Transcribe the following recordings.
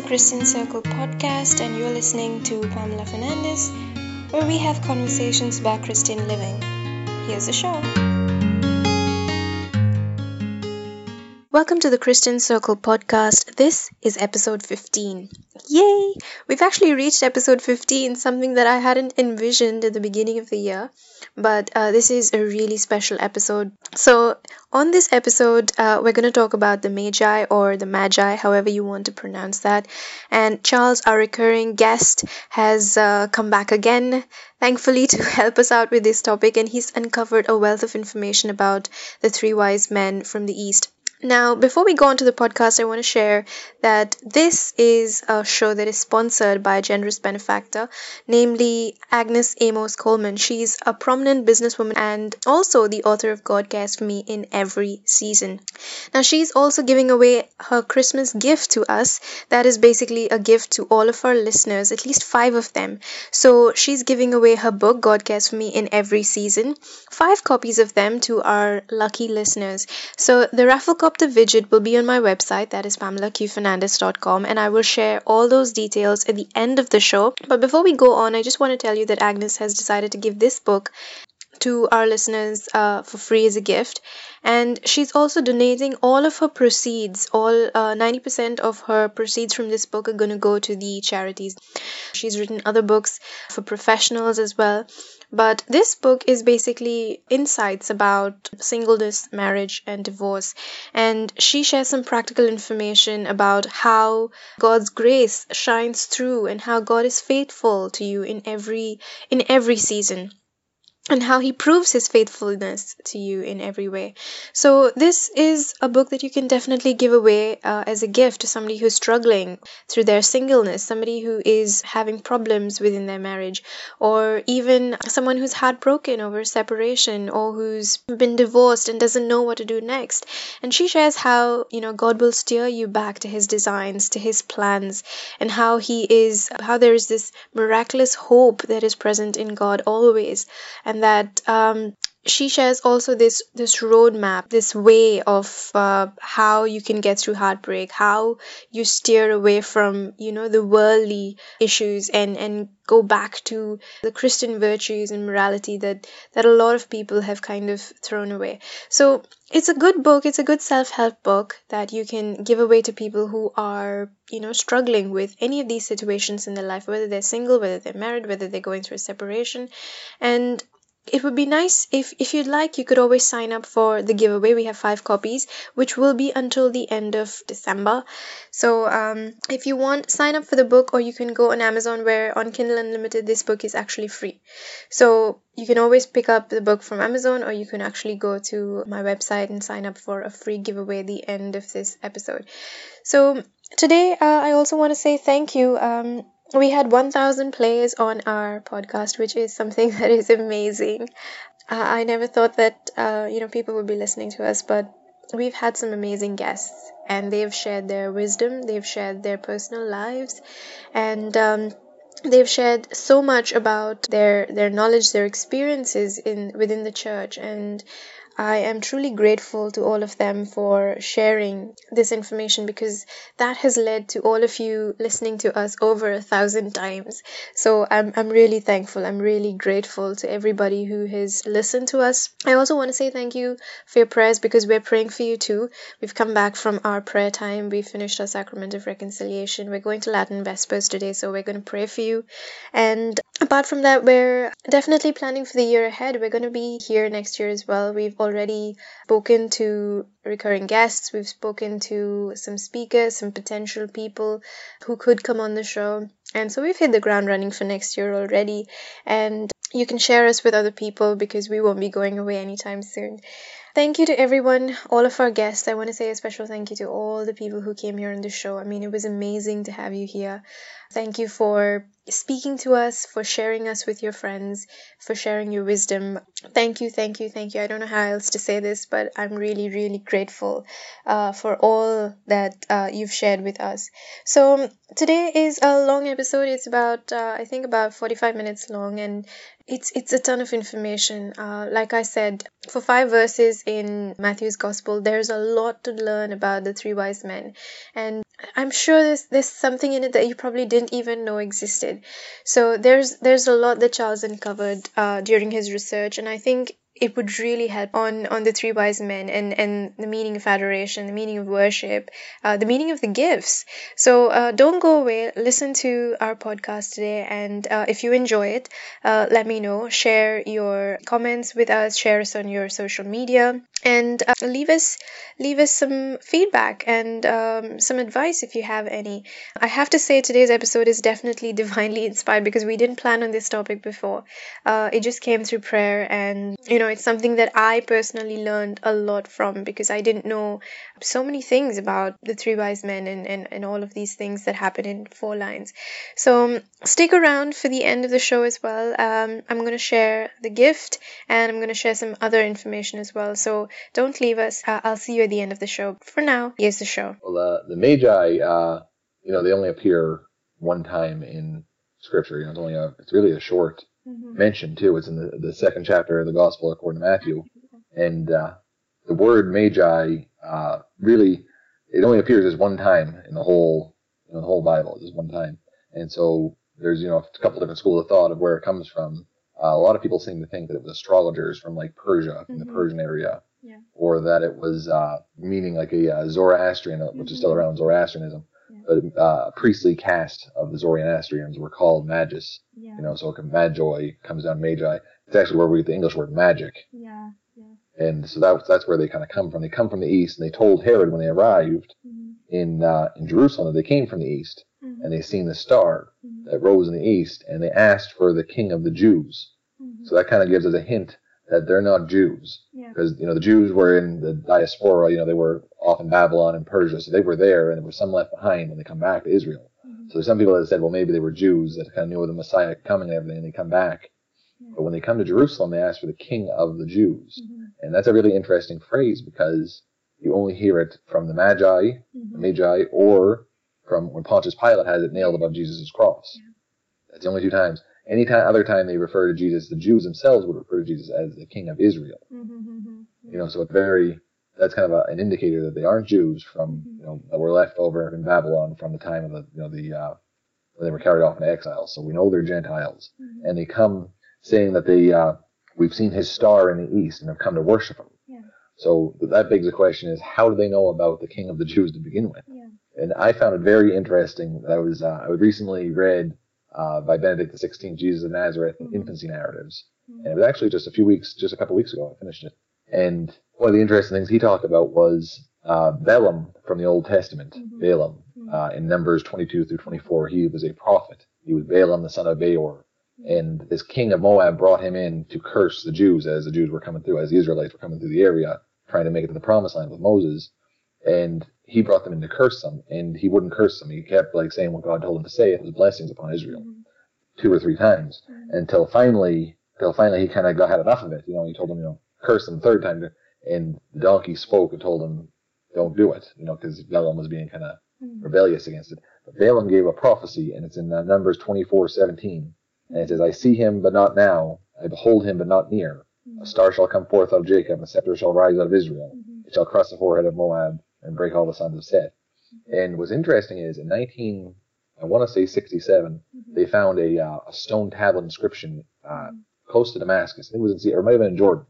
the Christian Circle podcast, and you're listening to Pamela Fernandez, where we have conversations about Christian living. Here's the show. Welcome to the Christian Circle podcast. This is episode 15. Yay! We've actually reached episode 15, something that I hadn't envisioned at the beginning of the year. But uh, this is a really special episode. So, on this episode, uh, we're going to talk about the Magi or the Magi, however you want to pronounce that. And Charles, our recurring guest, has uh, come back again, thankfully, to help us out with this topic. And he's uncovered a wealth of information about the three wise men from the East. Now, before we go on to the podcast, I want to share that this is a show that is sponsored by a generous benefactor, namely Agnes Amos Coleman. She's a prominent businesswoman and also the author of God Cares for Me in every season. Now, she's also giving away her Christmas gift to us. That is basically a gift to all of our listeners, at least five of them. So, she's giving away her book, God Cares for Me in every season, five copies of them to our lucky listeners. So, the raffle the widget will be on my website, that is pamelaqfernandez.com, and I will share all those details at the end of the show. But before we go on, I just want to tell you that Agnes has decided to give this book to our listeners uh, for free as a gift. And she's also donating all of her proceeds, all uh, 90% of her proceeds from this book are going to go to the charities. She's written other books for professionals as well. But this book is basically insights about singleness, marriage, and divorce. And she shares some practical information about how God's grace shines through and how God is faithful to you in every in every season and how he proves his faithfulness to you in every way. So, this is a book that you can definitely give away uh, as a gift to somebody who's struggling through their singleness, somebody who is having problems within their marriage, or even someone who's heartbroken over separation or who's been divorced and doesn't know what to do next. And she shares how, you know, God will steer you back to his designs, to his plans, and how he is, how there is this miraculous hope that is present in God always. And that um, she shares also this this roadmap, this way of uh, how you can get through heartbreak, how you steer away from you know the worldly issues and and go back to the Christian virtues and morality that that a lot of people have kind of thrown away. So it's a good book. It's a good self help book that you can give away to people who are you know struggling with any of these situations in their life, whether they're single, whether they're married, whether they're going through a separation, and it would be nice if if you'd like you could always sign up for the giveaway. We have five copies which will be until the end of december. So um, if you want sign up for the book or you can go on amazon where on kindle unlimited this book is actually free. So you can always pick up the book from amazon or you can actually go to my website and sign up for a free giveaway at the end of this episode. So today uh, i also want to say thank you. Um, we had 1000 plays on our podcast which is something that is amazing. Uh, i never thought that uh, you know people would be listening to us but we've had some amazing guests and they've shared their wisdom they've shared their personal lives and um, they've shared so much about their their knowledge their experiences in within the church and I am truly grateful to all of them for sharing this information because that has led to all of you listening to us over a thousand times. So I'm, I'm really thankful. I'm really grateful to everybody who has listened to us. I also want to say thank you for your prayers because we're praying for you too. We've come back from our prayer time. We finished our sacrament of reconciliation. We're going to Latin Vespers today, so we're going to pray for you. And apart from that, we're definitely planning for the year ahead. We're going to be here next year as well. We've already spoken to recurring guests, we've spoken to some speakers, some potential people who could come on the show. And so we've hit the ground running for next year already. And you can share us with other people because we won't be going away anytime soon. Thank you to everyone, all of our guests. I want to say a special thank you to all the people who came here on the show. I mean, it was amazing to have you here. Thank you for speaking to us, for sharing us with your friends, for sharing your wisdom. Thank you, thank you, thank you. I don't know how else to say this, but I'm really, really grateful uh, for all that uh, you've shared with us. So today is a long episode. It's about, uh, I think, about 45 minutes long, and it's it's a ton of information. Uh, like I said, for five verses in Matthew's Gospel, there's a lot to learn about the three wise men, and I'm sure there's there's something in it that you probably didn't even know existed. So there's there's a lot that Charles uncovered uh, during his research, and I think it would really help on on the three wise men and and the meaning of adoration the meaning of worship uh, the meaning of the gifts. So uh, don't go away. Listen to our podcast today and uh, if you enjoy it uh, let me know. Share your comments with us. Share us on your social media. And uh, leave us leave us some feedback and um, some advice if you have any. I have to say today's episode is definitely divinely inspired because we didn't plan on this topic before. Uh, it just came through prayer and you know it's something that i personally learned a lot from because i didn't know so many things about the three wise men and, and, and all of these things that happen in four lines so um, stick around for the end of the show as well um, i'm going to share the gift and i'm going to share some other information as well so don't leave us. Uh, I'll see you at the end of the show. For now, here's the show. Well, uh, the Magi, uh, you know, they only appear one time in Scripture. You know, it's only a, it's really a short mm-hmm. mention too. It's in the, the second chapter of the Gospel according to Matthew, and uh, the word Magi uh, really it only appears as one time in the whole in the whole Bible, just one time. And so there's you know a couple different schools of thought of where it comes from. Uh, a lot of people seem to think that it was astrologers from like Persia, from mm-hmm. the Persian area, yeah. or that it was uh, meaning like a uh, Zoroastrian, mm-hmm. which is still mm-hmm. around Zoroastrianism. Uh, a priestly caste of the Zoroastrians were called Magus. Yeah. You know, so Magi comes down Magi. It's actually where we get the English word magic. Yeah. Yeah. And so that, that's where they kind of come from. They come from the east, and they told Herod when they arrived mm-hmm. in uh, in Jerusalem that they came from the east, mm-hmm. and they seen the star mm-hmm. that rose in the east, and they asked for the King of the Jews. Mm-hmm. So that kind of gives us a hint that they're not Jews because you know the Jews were in the diaspora. You know they were off in Babylon and Persia, so they were there, and there were some left behind when they come back to Israel. Mm-hmm. So there's some people that said, well, maybe they were Jews that kind of knew of the Messiah coming and everything, and they come back. Yeah. But when they come to Jerusalem, they ask for the King of the Jews, mm-hmm. and that's a really interesting phrase because you only hear it from the Magi, mm-hmm. the Magi, or from when Pontius Pilate has it nailed above Jesus' cross. Yeah. That's the only two times. Any time, other time they refer to Jesus, the Jews themselves would refer to Jesus as the King of Israel. Mm-hmm, mm-hmm, you know, so it's very that's kind of a, an indicator that they aren't Jews from you know that were left over in Babylon from the time of the you know the uh, when they were carried off into exile. So we know they're Gentiles, mm-hmm. and they come saying that they uh, we've seen his star in the east and have come to worship him. Yeah. So that begs the question: Is how do they know about the King of the Jews to begin with? Yeah. And I found it very interesting. That I was uh, I recently read uh, by Benedict XVI, Jesus of Nazareth, mm-hmm. Infancy Narratives. Mm-hmm. And it was actually just a few weeks, just a couple weeks ago, I finished it. And one of the interesting things he talked about was uh, Balaam from the Old Testament, mm-hmm. Balaam, mm-hmm. uh, in Numbers 22 through 24. He was a prophet. He was Balaam, the son of Beor. Mm-hmm. And this king of Moab brought him in to curse the Jews as the Jews were coming through, as the Israelites were coming through the area, trying to make it to the promised land with Moses. And he brought them in to curse them, and he wouldn't curse them. He kept like saying what God told him to say. It was blessings upon Israel, mm-hmm. two or three times, Mhm. until finally, until finally he kind of got had enough of it. You know, he told him, you know, curse them the third time, and the donkey spoke and told him, don't do it. You know, because Balaam was being kind of Mhm. rebellious against it. But Balaam gave a prophecy, and it's in uh, Numbers 24:17, and it says, "I see him, but not now; I behold him, but not near. A star shall come forth out of Jacob, a scepter shall rise out of Israel. Mhm. It shall crush the forehead of Moab and break all the sons of Seth." And what's interesting is in 19, I want to say 67, Mhm. they found a, uh, a stone tablet inscription uh, close to Damascus. I think it was in Syria, or it might have been in Jordan,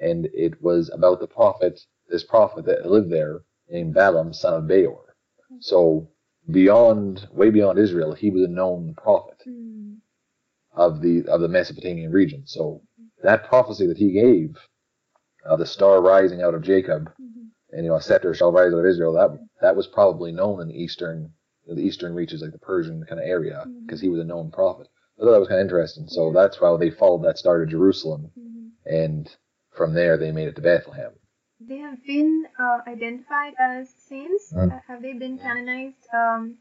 and it was about the prophet, this prophet that lived there named Balaam, son of Beor. So beyond, way beyond Israel, he was a known prophet of the of the Mesopotamian region. So that prophecy that he gave, uh, the star rising out of Jacob. And you know a scepter shall rise out of Israel, that that was probably known in the eastern the eastern reaches, like the Persian kind of area, because he was a known prophet. I thought that was kind of interesting. So that's why they followed that star to Jerusalem, Mhm. and from there they made it to Bethlehem. They have been uh, identified as saints. Mm. Uh, have they been canonized? Um,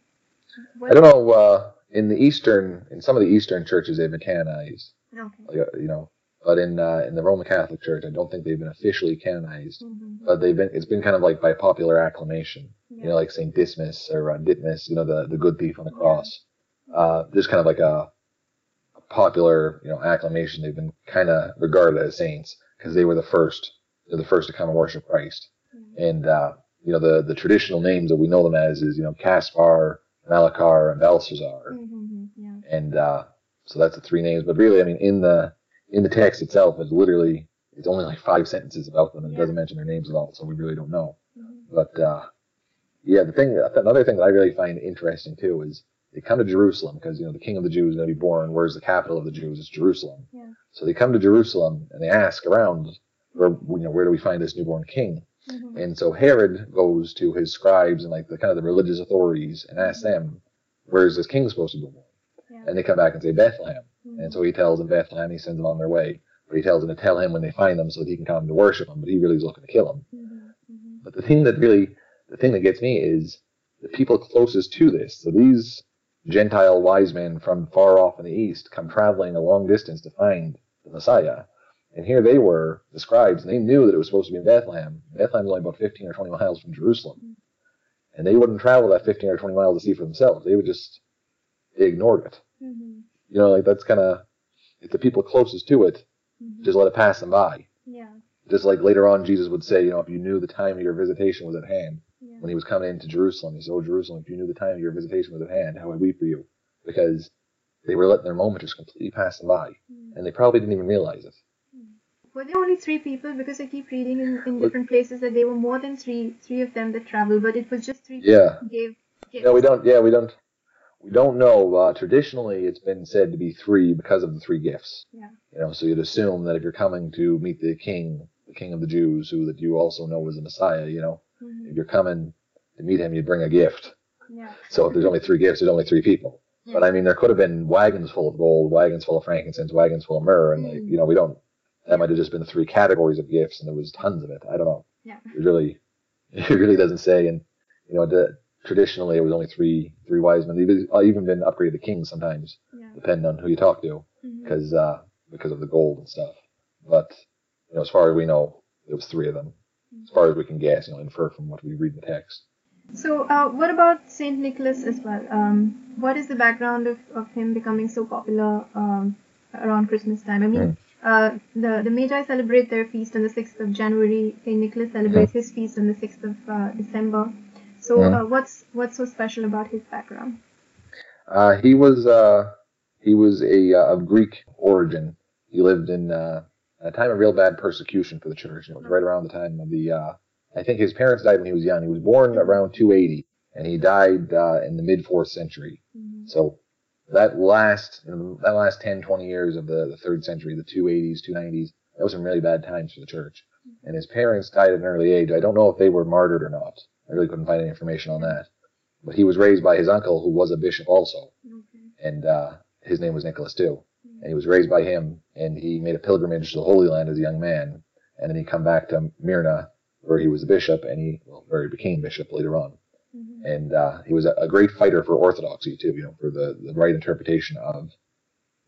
I don't know. Uh, in the eastern, in some of the eastern churches, they've been canonized. Okay. Like, uh, you know, but in uh, in the Roman Catholic Church, I don't think they've been officially canonized. Mm-hmm. But they've been. It's been kind of like by popular acclamation. Yeah. You know, like Saint Dismas or uh, Ditmas. You know, the the good thief on the cross. Uh, just kind of like a, a popular, you know, acclamation. They've been kind of regarded as saints because they were the first. They're the first to come and worship Christ. Mhm. And uh, you know, the the traditional names that we know them as is you know Caspar, Melchior, and Belshazzar. Mm-hmm. Yeah. and uh, so that's the three names. But really, I mean, in the in the text itself, it's literally it's only like five sentences about them, and it Yeah. doesn't mention their names at all, so we really don't know. Mm-hmm. But uh, yeah, the thing, another thing that I really find interesting too is they come to Jerusalem because you know the King of the Jews is going to be born. Where's the capital of the Jews? It's Jerusalem. Yeah. So they come to Jerusalem and they ask around, where you know where do we find this newborn king? Mm-hmm. And so Herod goes to his scribes and like the kind of the religious authorities and asks them, where's this king supposed to be born? Yeah. And they come back and say Bethlehem. And so he tells them Bethlehem, he sends them on their way. But he tells them to tell him when they find them so that he can come to worship him, but he really is looking to kill him. Mhm. Mhm. But the thing that really, the thing that gets me is the people closest to this. So these Gentile wise men from far off in the east come traveling a long distance to find the Messiah. And here they were, the scribes, and they knew that it was supposed to be in Bethlehem. Bethlehem is only about 15 or 20 miles from Jerusalem. And they wouldn't travel that 15 or 20 miles to see for themselves. They would just, they ignored it. Mhm. You know, like that's kind of, if the people closest to it Mhm. just let it pass them by. Yeah. Just like later on, Jesus would say, you know, if you knew the time of your visitation was at hand, Yeah. when he was coming into Jerusalem, he said, Oh, Jerusalem, if you knew the time of your visitation was at hand, how I weep for you. Because they were letting their moment just completely pass them by. Mhm. And they probably didn't even realize it. Were there only three people? Because I keep reading in, in different places that there were more than three three of them that traveled, but it was just three Yeah. gave gifts. No, we don't, yeah, we don't, we don't know. Uh, traditionally, it's been said to be three because of the three gifts. Yeah. You know, so you'd assume that if you're coming to meet the king, the king of the Jews, who that you also know is the Messiah, you know, Mhm. if you're coming to meet him, you'd bring a gift. Yeah. So if there's only three gifts, there's only three people. Yeah. But I mean, there could have been wagons full of gold, wagons full of frankincense, wagons full of myrrh, and like Mm. you know, we don't. That might have just been the three categories of gifts, and there was tons of it. I don't know. Yeah. It really, it really doesn't say. And you know, the, traditionally it was only three three wise men. They've uh, even been upgraded to kings sometimes, Yeah. depending on who you talk to, because uh, because of the gold and stuff. But you know, as far as we know, it was three of them. As far as we can guess, you know, infer from what we read in the text. So, uh, what about Saint Nicholas as well? Um, what is the background of, of him becoming so popular um, around Christmas time? I mean, uh, the the Magi celebrate their feast on the sixth of January. Saint Nicholas celebrates his feast on the sixth of uh, December. So, uh, what's what's so special about his background? Uh, he was uh, he was a uh, of Greek origin. He lived in uh, a time of real bad persecution for the church. It was right around the time of the. Uh, I think his parents died when he was young. He was born around 280, and he died uh, in the mid fourth century. Mhm. So that last that last 10, 20 years of the, the third century, the 280s, 290s, that was some really bad times for the church. And his parents died at an early age. I don't know if they were martyred or not. I really couldn't find any information on that. But he was raised by his uncle, who was a bishop also Okay. and uh, his name was Nicholas too. And he was raised by him, and he made a pilgrimage to the Holy Land as a young man, and then he come back to Myra, where he was a bishop, and he well, where he became bishop later on. Mhm. And uh, he was a, a great fighter for orthodoxy too, you know, for the, the right interpretation of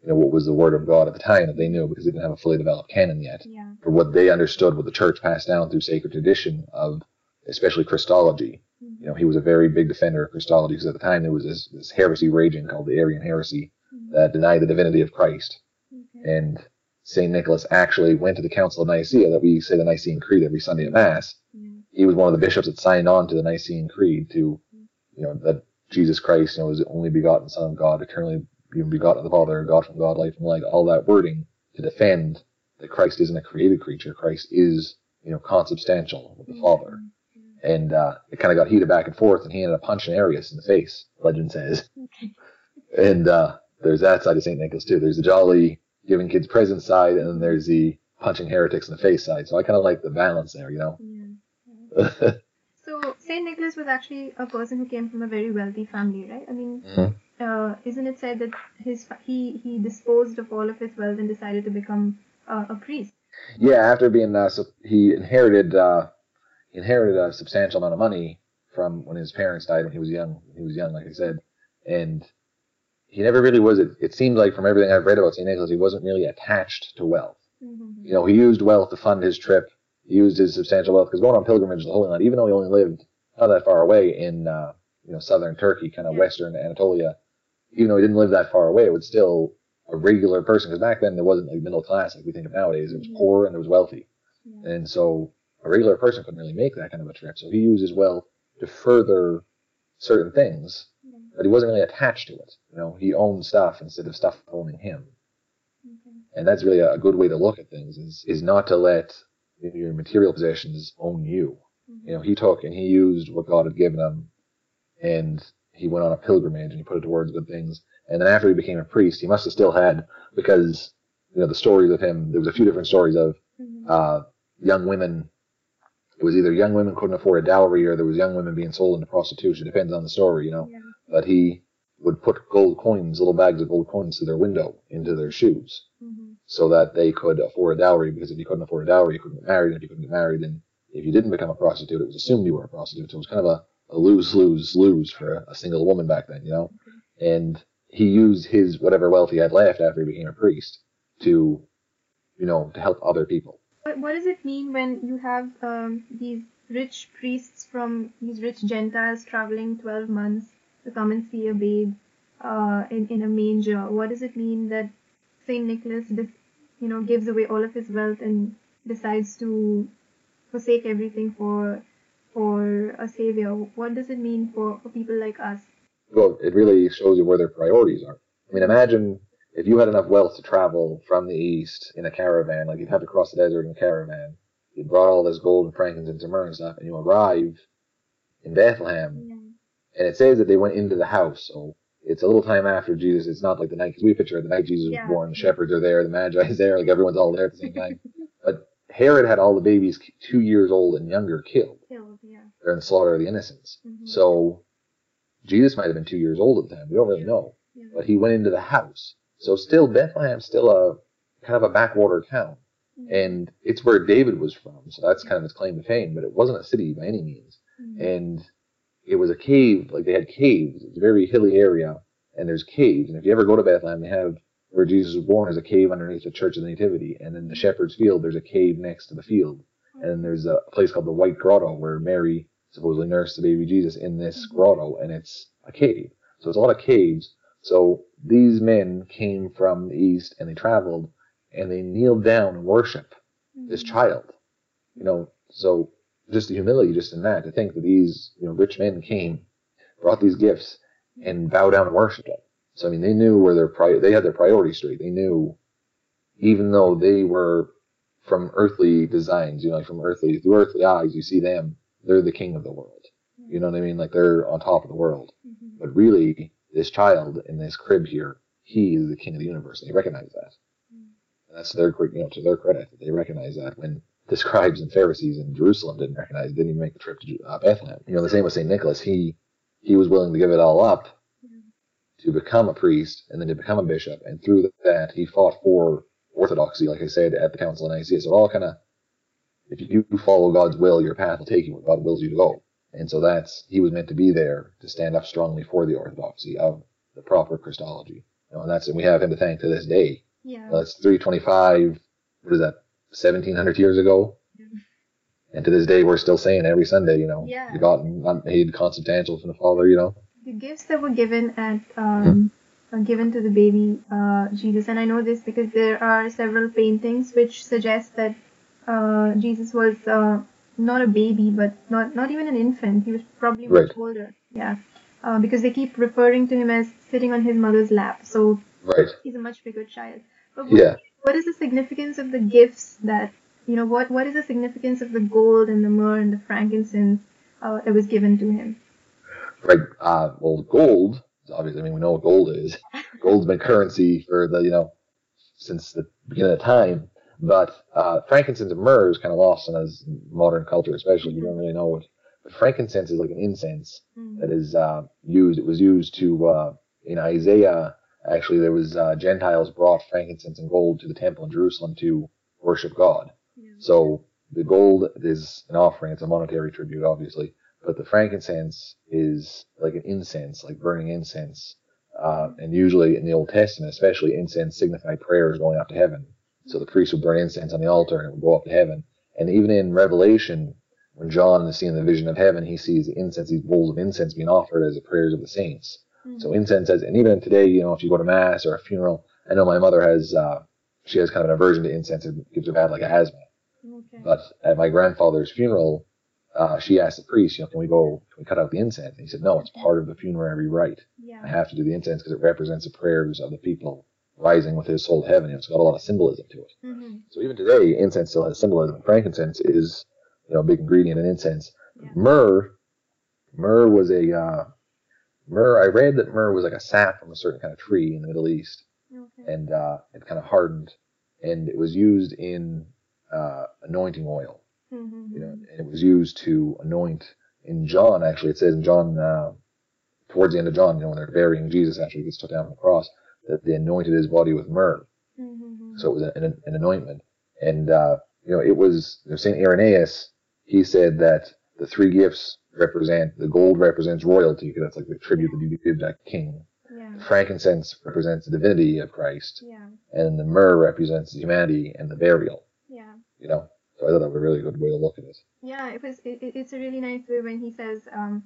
you know what was the word of God at the time that they knew because they didn't have a fully developed canon yet. Yeah. For what they understood, what the church passed down through sacred tradition of, especially Christology. Mhm. You know, he was a very big defender of Christology because at the time there was this, this heresy raging called the Arian heresy Mhm. that denied the divinity of Christ. Okay. And St. Nicholas actually went to the Council of Nicaea that we say the Nicene Creed every Sunday at Mass. Yeah. He was one of the bishops that signed on to the Nicene Creed to, you know, that Jesus Christ, you know, was the only begotten Son of God, eternally being begotten of the Father, God from God, life from light, all that wording to defend that Christ isn't a created creature. Christ is, you know, consubstantial with the Father. And uh, it kind of got heated back and forth, and he ended up punching Arius in the face, legend says. Okay. And uh, there's that side of St. Nicholas, too. There's the jolly giving kids presents side, and then there's the punching heretics in the face side. So I kind of like the balance there, you know? Yeah. So Saint Nicholas was actually a person who came from a very wealthy family, right? I mean, Mhm. uh, isn't it said that his he he disposed of all of his wealth and decided to become uh, a priest? Yeah, after being, uh, so he inherited, uh, inherited a substantial amount of money from when his parents died when he was young. He was young, like I said, and he never really was. It, it seemed like from everything I've read about St. Nicholas, he wasn't really attached to wealth. Mm-hmm. You know, he used wealth to fund his trip. He used his substantial wealth because going on pilgrimage to the Holy Land, even though he only lived not that far away in uh, you know southern Turkey, kind of yeah. western Anatolia, even though he didn't live that far away, it was still a regular person because back then there wasn't like middle class like we think of nowadays. It was mm-hmm. poor and it was wealthy, yeah. and so a regular person couldn't really make that kind of a trip. So he used his wealth to further certain things, yeah. but he wasn't really attached to it. You know, he owned stuff instead of stuff owning him. Okay. And that's really a good way to look at things is, is not to let your material possessions own you. Mm-hmm. You know, he took and he used what God had given him and he went on a pilgrimage and he put it towards good things. And then after he became a priest, he must have still had, because, you know, the stories of him, there was a few different stories of, mm-hmm. uh, young women it was either young women couldn't afford a dowry or there was young women being sold into prostitution. It depends on the story, you know. Yeah. But he would put gold coins, little bags of gold coins to their window, into their shoes, mm-hmm. so that they could afford a dowry. Because if you couldn't afford a dowry, you couldn't get married. And if you couldn't get married, then if you didn't become a prostitute, it was assumed you were a prostitute. So it was kind of a, a lose, lose, lose for a, a, single woman back then, you know. Okay. And he used his whatever wealth he had left after he became a priest to, you know, to help other people. What, does it mean when you have um, these rich priests from these rich Gentiles traveling 12 months to come and see a babe uh, in, in a manger? What does it mean that St. Nicholas, you know, gives away all of his wealth and decides to forsake everything for for a savior? What does it mean for, for people like us? Well, it really shows you where their priorities are. I mean, imagine if you had enough wealth to travel from the east in a caravan, like you'd have to cross the desert in a caravan, you brought all this gold and frankincense and myrrh and stuff, and you arrive in Bethlehem, yeah. and it says that they went into the house, so it's a little time after Jesus. It's not like the night, because we picture the night Jesus yeah. was born, the shepherds are there, the magi is there, like everyone's all there at the same time. but Herod had all the babies two years old and younger killed. Killed, yeah. They're in the slaughter of the innocents. Mm-hmm. So Jesus might have been two years old at the time. We don't really know. Yeah. But he went into the house. So still, Bethlehem's still a kind of a backwater town. Mm-hmm. And it's where David was from. So that's kind of his claim to fame, but it wasn't a city by any means. Mm-hmm. And it was a cave, like they had caves. It's a very hilly area, and there's caves. And if you ever go to Bethlehem, they have where Jesus was born, there's a cave underneath the Church of the Nativity. And in the Shepherd's Field, there's a cave next to the field. And then there's a place called the White Grotto where Mary supposedly nursed the baby Jesus in this mm-hmm. grotto, and it's a cave. So it's a lot of caves. So these men came from the east and they traveled and they kneeled down and worship mm-hmm. this child. You know, so just the humility just in that to think that these, you know, rich men came, brought these gifts and bow down and worshiped it. So I mean, they knew where their pri- they had their priorities straight. They knew, even though they were from earthly designs, you know, like from earthly through earthly eyes, you see them, they're the king of the world. You know what I mean? Like they're on top of the world. Mm-hmm. But really, this child in this crib here, he is the king of the universe. And they recognize that. Mm. And that's their, you know, to their credit. They recognize that when the scribes and Pharisees in Jerusalem didn't recognize, didn't even make the trip to uh, Bethlehem. You know, the same with St. Nicholas. He, he was willing to give it all up to become a priest and then to become a bishop. And through that, he fought for orthodoxy, like I said, at the Council of Nicaea. So it all kind of, if you do follow God's will, your path will take you where God wills you to go. And so that's, he was meant to be there to stand up strongly for the orthodoxy of the proper Christology. You know, and that's, and we have him to thank to this day. Yeah. That's 325, what is that, 1700 years ago? And to this day, we're still saying every Sunday, you know, yeah. begotten, made consubstantial from the Father, you know. The gifts that were given at, um, mm-hmm. given to the baby uh, Jesus, and I know this because there are several paintings which suggest that uh, Jesus was uh, not a baby, but not not even an infant. He was probably much right. older. Yeah, uh, because they keep referring to him as sitting on his mother's lap. So right. he's a much bigger child. But what, yeah. what is the significance of the gifts that you know? What what is the significance of the gold and the myrrh and the frankincense uh, that was given to him? Right. Uh, well, gold. Obviously, I mean, we know what gold is. Gold's been currency for the you know since the beginning of time. But uh, frankincense and myrrh is kind of lost in as modern culture, especially. You don't really know it. But frankincense is like an incense mm-hmm. that is uh, used. It was used to uh, in Isaiah. Actually, there was uh, Gentiles brought frankincense and gold to the temple in Jerusalem to worship God. Yeah. So the gold is an offering. It's a monetary tribute, obviously. But the frankincense is like an incense, like burning incense Uh, and usually in the Old Testament, especially incense signified prayers going up to heaven. So the priest would burn incense on the altar and it would go up to heaven. And even in Revelation, when John is seeing the vision of heaven, he sees the incense, these bowls of incense being offered as the prayers of the saints. Mm-hmm. So incense has, and even today, you know, if you go to mass or a funeral, I know my mother has, uh, she has kind of an aversion to incense. It gives her bad like asthma. Okay. But at my grandfather's funeral, uh, she asked the priest, you know, can we go, can we cut out the incense? And he said, no, it's part of the funerary rite. Yeah. I have to do the incense because it represents the prayers of the people rising with his soul to heaven. It's got a lot of symbolism to it. Mm-hmm. So even today, incense still has symbolism. Frankincense is, you know, a big ingredient in incense. Yeah. Myrrh, myrrh was a, uh, myrrh, I read that myrrh was like a sap from a certain kind of tree in the Middle East. Okay. And, uh, it kind of hardened and it was used in, uh, anointing oil. Mm-hmm. You know, and it was used to anoint in John. Actually, it says in John, uh, towards the end of John, you know, when they're burying Jesus actually he gets took down from the cross, that they anointed his body with myrrh. Mm-hmm. So it was an, an anointment, and uh, you know, it was you know, Saint Irenaeus. He said that the three gifts represent the gold represents royalty because that's like the tribute that you give to that king. Yeah. Frankincense represents the divinity of Christ. Yeah. And the myrrh represents humanity and the burial. Yeah. You know, so I thought that was a really good way to look at it. Yeah, it was. It, it's a really nice way when he says um,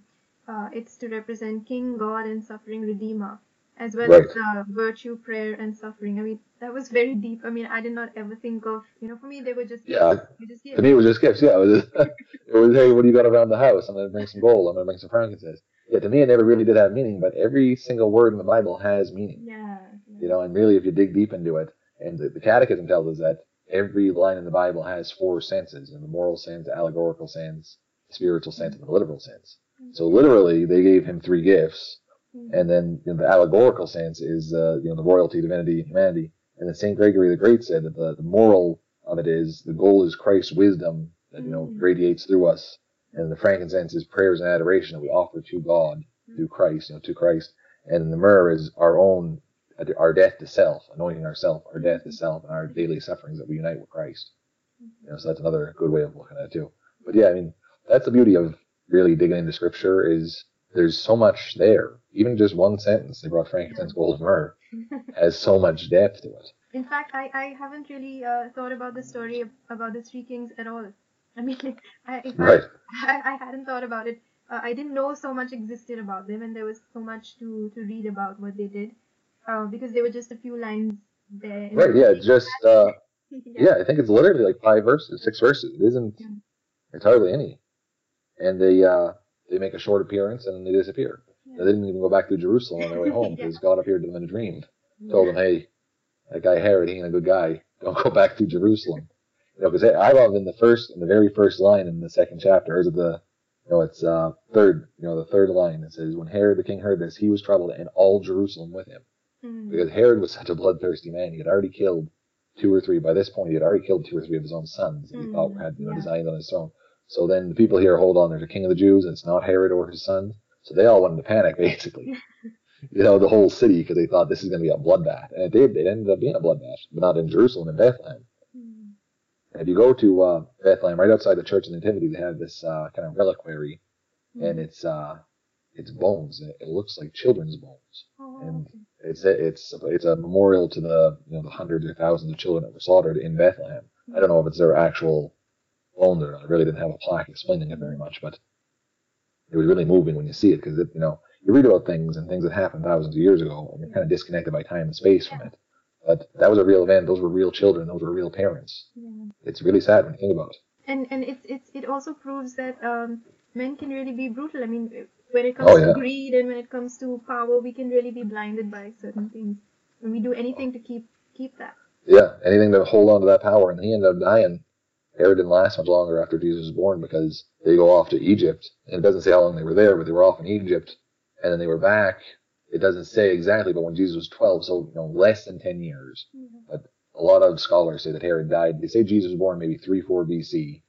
uh, it's to represent King, God, and suffering Redeemer, as well right. as uh, virtue, prayer, and suffering. I mean, that was very deep. I mean, I did not ever think of. You know, for me, they were just yeah. Just to me, it was just gifts. Yeah, it was. Just, it was hey, what do you got around the house? I'm gonna bring some gold. I'm gonna bring some frankincense. Yeah, to me, it never really did have meaning, but every single word in the Bible has meaning. Yeah. yeah. You know, and really, if you dig deep into it, and the, the Catechism tells us that every line in the Bible has four senses in the moral sense, allegorical sense, spiritual sense, and the literal sense. So literally, they gave him three gifts, and then in the allegorical sense is uh, you know the royalty, divinity, and humanity. And then Saint Gregory the Great said that the, the moral of it is the goal is Christ's wisdom that you know mm. radiates through us, and the frankincense is prayers and adoration that we offer to God through Christ, you know, to Christ. And the myrrh is our own our death to self, anointing ourselves, our death to self, and our daily sufferings that we unite with Christ. You know, so that's another good way of looking at it too. But yeah, I mean, that's the beauty of really digging into Scripture is there's so much there. Even just one sentence, they brought Frankenstein's gold, myrrh, has so much depth to it. In fact, I, I haven't really uh, thought about the story of, about the three kings at all. I mean, I, right. I, I hadn't thought about it. Uh, I didn't know so much existed about them, and there was so much to, to read about what they did uh, because there were just a few lines there. Right. Yeah. Just. Uh, yeah. yeah. I think it's literally like five verses, six verses. It isn't. Yeah. It's hardly any, and they uh, they make a short appearance and then they disappear. Yeah. They didn't even go back to Jerusalem on their way home because God appeared to them in a dream, told them, "Hey, that guy Herod, he ain't a good guy. Don't go back to Jerusalem." You know, because I love in the first, in the very first line in the second chapter, is it the you know, it's uh, third, you know, the third line. It says, "When Herod the king heard this, he was troubled, and all Jerusalem with him." Mm-hmm. Because Herod was such a bloodthirsty man. He had already killed two or three, by this point, he had already killed two or three of his own sons that mm-hmm. he thought had you know, yeah. designed on his throne. So then the people here hold on, there's a king of the Jews, and it's not Herod or his sons. So they all went into panic, basically. you know, the whole city, because they thought this is going to be a bloodbath. And it did. It ended up being a bloodbath, but not in Jerusalem, in Bethlehem. Mm-hmm. And if you go to uh, Bethlehem, right outside the Church of Nativity, they have this uh, kind of reliquary, mm-hmm. and it's uh, it's bones. It, looks like children's bones, oh, and okay. It's a, it's it's a memorial to the you know the hundreds or thousands of children that were slaughtered in Bethlehem. I don't know if it's their actual there. I really didn't have a plaque explaining it very much, but it was really moving when you see it because you know you read about things and things that happened thousands of years ago, and you're kind of disconnected by time and space from it. But that was a real event. Those were real children. Those were real parents. Yeah. It's really sad when you think about it. And and it's it's it also proves that um, men can really be brutal. I mean, when it comes oh, yeah. to greed and when it comes to power, we can really be blinded by certain things. And we do anything to keep keep that. Yeah, anything to hold on to that power. And he ended up dying. Herod didn't last much longer after Jesus was born because they go off to Egypt. And it doesn't say how long they were there, but they were off in Egypt. And then they were back. It doesn't say exactly, but when Jesus was 12, so you know, less than 10 years. Mm-hmm. But a lot of scholars say that Herod died. They say Jesus was born maybe 3 4 BC.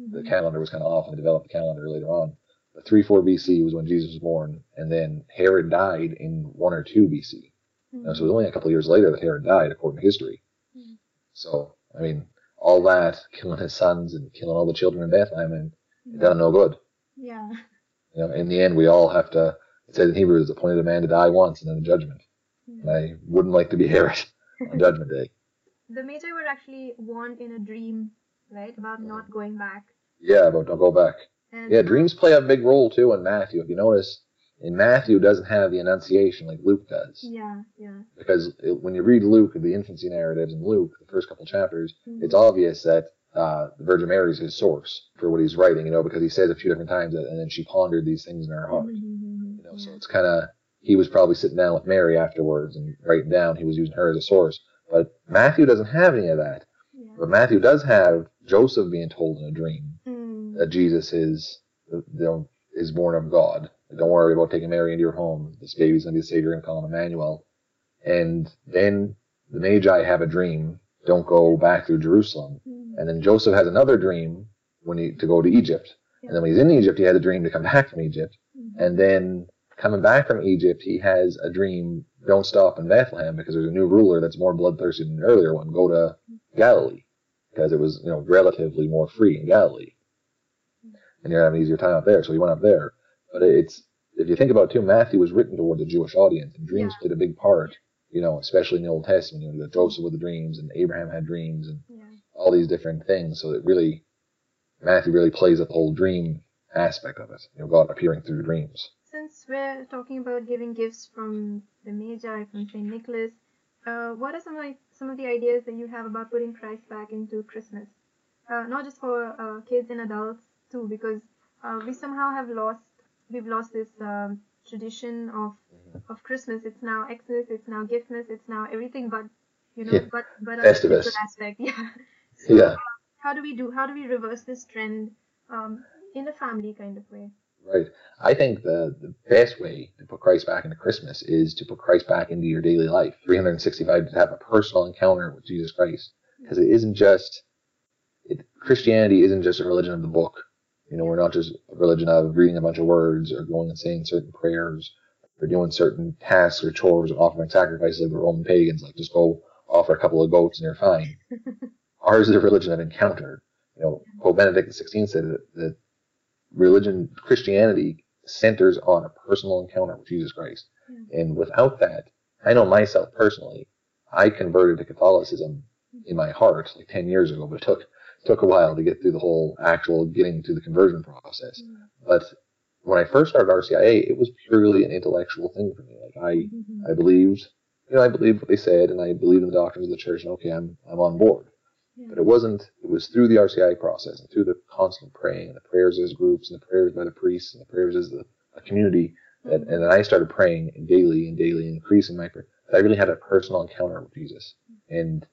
Mm-hmm. The calendar was kind of off and they developed the calendar later on. But 3 4 BC was when Jesus was born, and then Herod died in 1 or 2 BC. Mm-hmm. so it was only a couple of years later that Herod died, according to history. Mm-hmm. So, I mean, all that, killing his sons and killing all the children in Bethlehem, and it done no good. Yeah. You know, in the end, we all have to, It says in Hebrews, appointed a man to die once and then a judgment. And I wouldn't like to be Herod on Judgment Day. The Magi were actually warned in a dream, right, about not going back. Yeah, but don't go back. And Yeah, dreams play a big role too in Matthew. If you notice, in Matthew doesn't have the Annunciation like Luke does. Yeah, yeah. Because it, when you read Luke, the infancy narratives in Luke, the first couple chapters, Mhm. it's obvious that uh, the Virgin Mary is his source for what he's writing, you know, because he says a few different times that, and then she pondered these things in her heart. Mhm, You know, so it's kind of he was probably sitting down with Mary afterwards and writing down. He was using her as a source, but Matthew doesn't have any of that. Yeah. But Matthew does have Joseph being told in a dream Mm. that Jesus is you know, is born of God. Don't worry about taking Mary into your home. This baby's gonna be the savior and call him Emmanuel. And then the Magi have a dream. Don't go back through Jerusalem. Mm. And then Joseph has another dream when he to go to Egypt. And then when he's in Egypt, he had a dream to come back from Egypt. Mhm. And then coming back from Egypt, he has a dream. Don't stop in Bethlehem because there's a new ruler that's more bloodthirsty than the earlier one. Go to Galilee because it was you know relatively more free in Galilee, and you're having an easier time up there. So he went up there. But it's if you think about it too, Matthew was written towards a Jewish audience, and dreams Yeah. played a big part. You know, especially in the Old Testament, you know, that Joseph with the dreams, and Abraham had dreams, and Yeah. all these different things. So it really, Matthew really plays up the whole dream aspect of it. You know, God appearing through dreams. Since we're talking about giving gifts from the Magi, from Saint Nicholas, uh, what are some of the, some of the ideas that you have about putting Christ back into Christmas? Uh, not just for uh, kids and adults too, because uh, we somehow have lost we've lost this um, tradition of of Christmas. It's now Xmas, it's now Giftmas, it's now everything but you know, Yeah. but but a spiritual aspect. Yeah. So, Yeah. uh, how do we do? How do we reverse this trend um, in a family kind of way? Right. I think the, the best way to put Christ back into Christmas is to put Christ back into your daily life. 365 to have a personal encounter with Jesus Christ. Because it isn't just, it, Christianity isn't just a religion of the book. You know, we're not just a religion of reading a bunch of words or going and saying certain prayers or doing certain tasks or chores or offering sacrifices like the Roman pagans, like just go offer a couple of goats and you're fine. Ours is a religion of encounter. You know, Pope Benedict XVI said that, that religion, Christianity centers on a personal encounter with Jesus Christ. And without that, I know myself personally, I converted to Catholicism in my heart like 10 years ago, but it took, took a while to get through the whole actual getting to the conversion process. But when I first started RCIA, it was purely an intellectual thing for me. Like I, mm-hmm. I believed, you know, I believed what they said and I believed in the doctrines of the church and okay, I'm, I'm on board. But it wasn't, it was through the RCI process and through the constant praying and the prayers as groups and the prayers by the priests and the prayers as the, a community that, mm-hmm. and then I started praying daily and daily, increasing my prayer. I really had a personal encounter with Jesus. Mm-hmm. And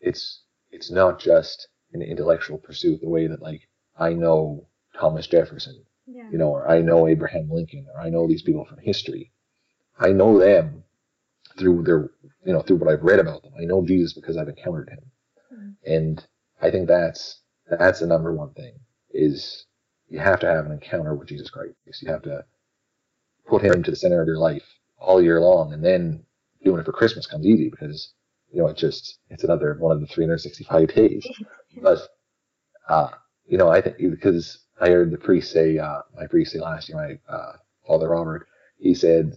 it's, it's not just an intellectual pursuit the way that like I know Thomas Jefferson, Yeah. you know, or I know Abraham Lincoln, or I know these people from history. I know them through their, you know, through what I've read about them. I know Jesus because I've encountered him. Mhm. And I think that's that's the number one thing is you have to have an encounter with Jesus Christ. You have to put him to the center of your life all year long, and then doing it for Christmas comes easy because you know it just it's another one of the 365 days. But uh, you know, I think because I heard the priest say, uh, my priest say last year, my uh, Father Robert, he said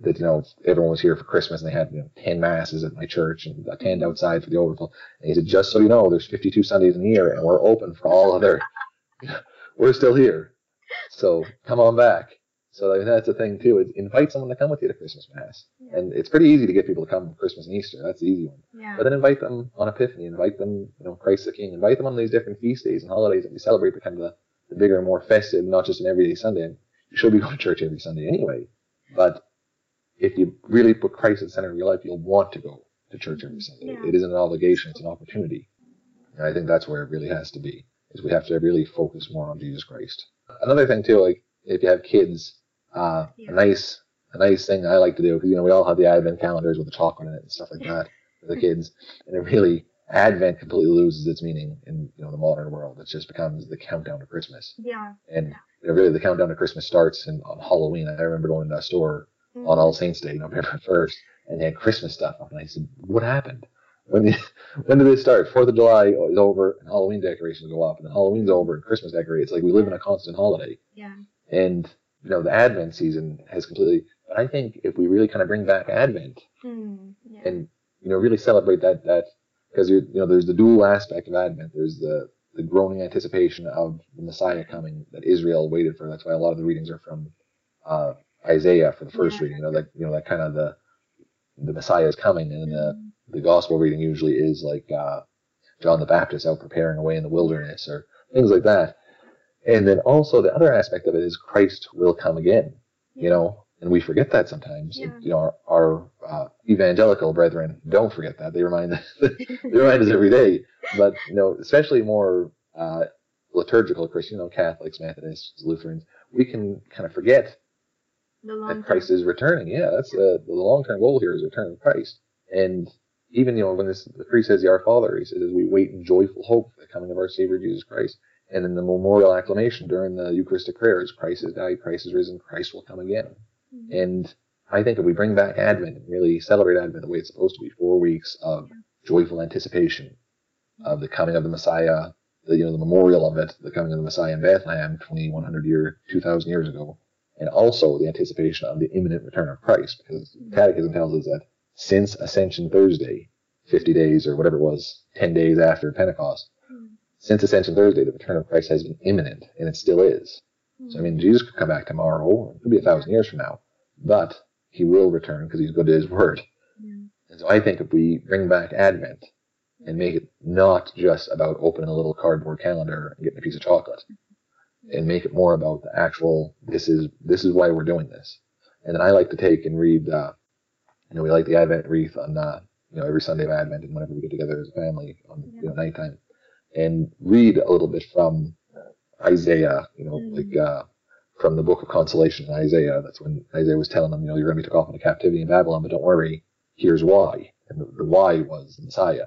that you know everyone was here for Christmas and they had you know, ten masses at my church and a tent outside for the overflow. And he said, just so you know, there's 52 Sundays in a year and we're open for all other. we're still here, so come on back. So I mean, that's the thing too. Is invite someone to come with you to Christmas mass, Yeah. and it's pretty easy to get people to come Christmas and Easter. That's the easy one. Yeah. But then invite them on Epiphany, invite them, you know, Christ the King, invite them on these different feast days and holidays that we celebrate the kind of the, the bigger, more festive, not just an everyday Sunday. And you should be going to church every Sunday anyway. But if you really put Christ at the center of your life, you'll want to go to church every Sunday. Yeah. It isn't an obligation, it's an opportunity. And I think that's where it really has to be, is we have to really focus more on Jesus Christ. Another thing too, like if you have kids, uh, Yeah. a nice, a nice thing I like to do, because you know we all have the Advent calendars with the chocolate in it and stuff like that for the kids, and it really Advent completely loses its meaning in you know the modern world. It just becomes the countdown to Christmas, Yeah. and you know, really the countdown to Christmas starts in, on Halloween. I remember going to a store Mm-hmm. on All Saints Day, November first, and they had Christmas stuff up, and I said, "What happened? When did when did this start? Fourth of July is over, and Halloween decorations go up, and then Halloween's over, and Christmas decorations. It's like we live in a constant holiday." Yeah. And you know, the Advent season has completely. But I think if we really kind of bring back Advent Mm, yeah. and you know really celebrate that that because you know there's the dual aspect of Advent. There's the the groaning anticipation of the Messiah coming that Israel waited for. That's why a lot of the readings are from uh, Isaiah for the first Yeah. reading. You know, like you know that kind of the the Messiah is coming, and the Mm, the gospel reading usually is like uh, John the Baptist out preparing a way in the wilderness or things like that. And then also the other aspect of it is Christ will come again. You know, and we forget that sometimes. Yeah. You know, our, our uh, evangelical brethren don't forget that. They remind they remind us every day. But you know, especially more uh, liturgical Christian, you know, Catholics, Methodists, Lutherans, we can kind of forget the that Christ is returning. Yeah, that's uh, the long term goal here is return of Christ. And even you know when this the priest says the Our Father, he says we wait in joyful hope for the coming of our Savior Jesus Christ. And then the memorial acclamation during the Eucharistic prayers, Christ has died, Christ is risen, Christ will come again. Mhm. And I think if we bring back Advent and really celebrate Advent the way it's supposed to be, four weeks of joyful anticipation of the coming of the Messiah, the you know the memorial of it, the coming of the Messiah in Bethlehem, 2100 year, 2000 years ago, and also the anticipation of the imminent return of Christ, because the Catechism tells us that since Ascension Thursday, 50 days or whatever it was, 10 days after Pentecost, since Ascension Thursday, the return of Christ has been imminent, and it still is. So I mean, Jesus could come back tomorrow. It could be a thousand years from now, but he will return because he's good to his word. Yeah. And so I think if we bring back Advent and make it not just about opening a little cardboard calendar and getting a piece of chocolate, and make it more about the actual this is this is why we're doing this. And then I like to take and read. Uh, you know, we like the Advent wreath on uh, you know every Sunday of Advent and whenever we get together as a family on you know nighttime, and read a little bit from Isaiah. You know, Mm. like uh, from the book of consolation in Isaiah. That's when Isaiah was telling them, you know, you're going to be took off into captivity in Babylon, but don't worry. Here's why. And the, the why was the Messiah.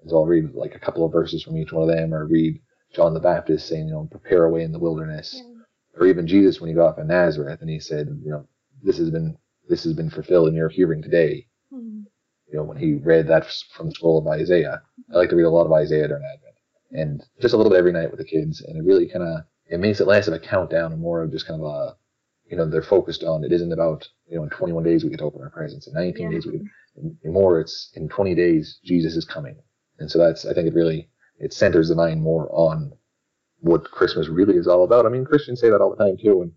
And so I'll read like a couple of verses from each one of them, or read John the Baptist saying, you know, prepare a way in the wilderness, Yeah. or even Jesus when he got off in Nazareth and he said, you know, this has been this has been fulfilled in your hearing today. Mm, You know, when he read that from the scroll of Isaiah. I like to read a lot of Isaiah during Advent, and just a little bit every night with the kids, and it really kind of it makes it less of a countdown and more of just kind of a, you know, they're focused on. It isn't about you know in 21 days we get to open our presents, in 19 Yeah. days we get, more it's in 20 days Jesus is coming, and so that's I think it really it centers the mind more on what Christmas really is all about. I mean, Christians say that all the time too, and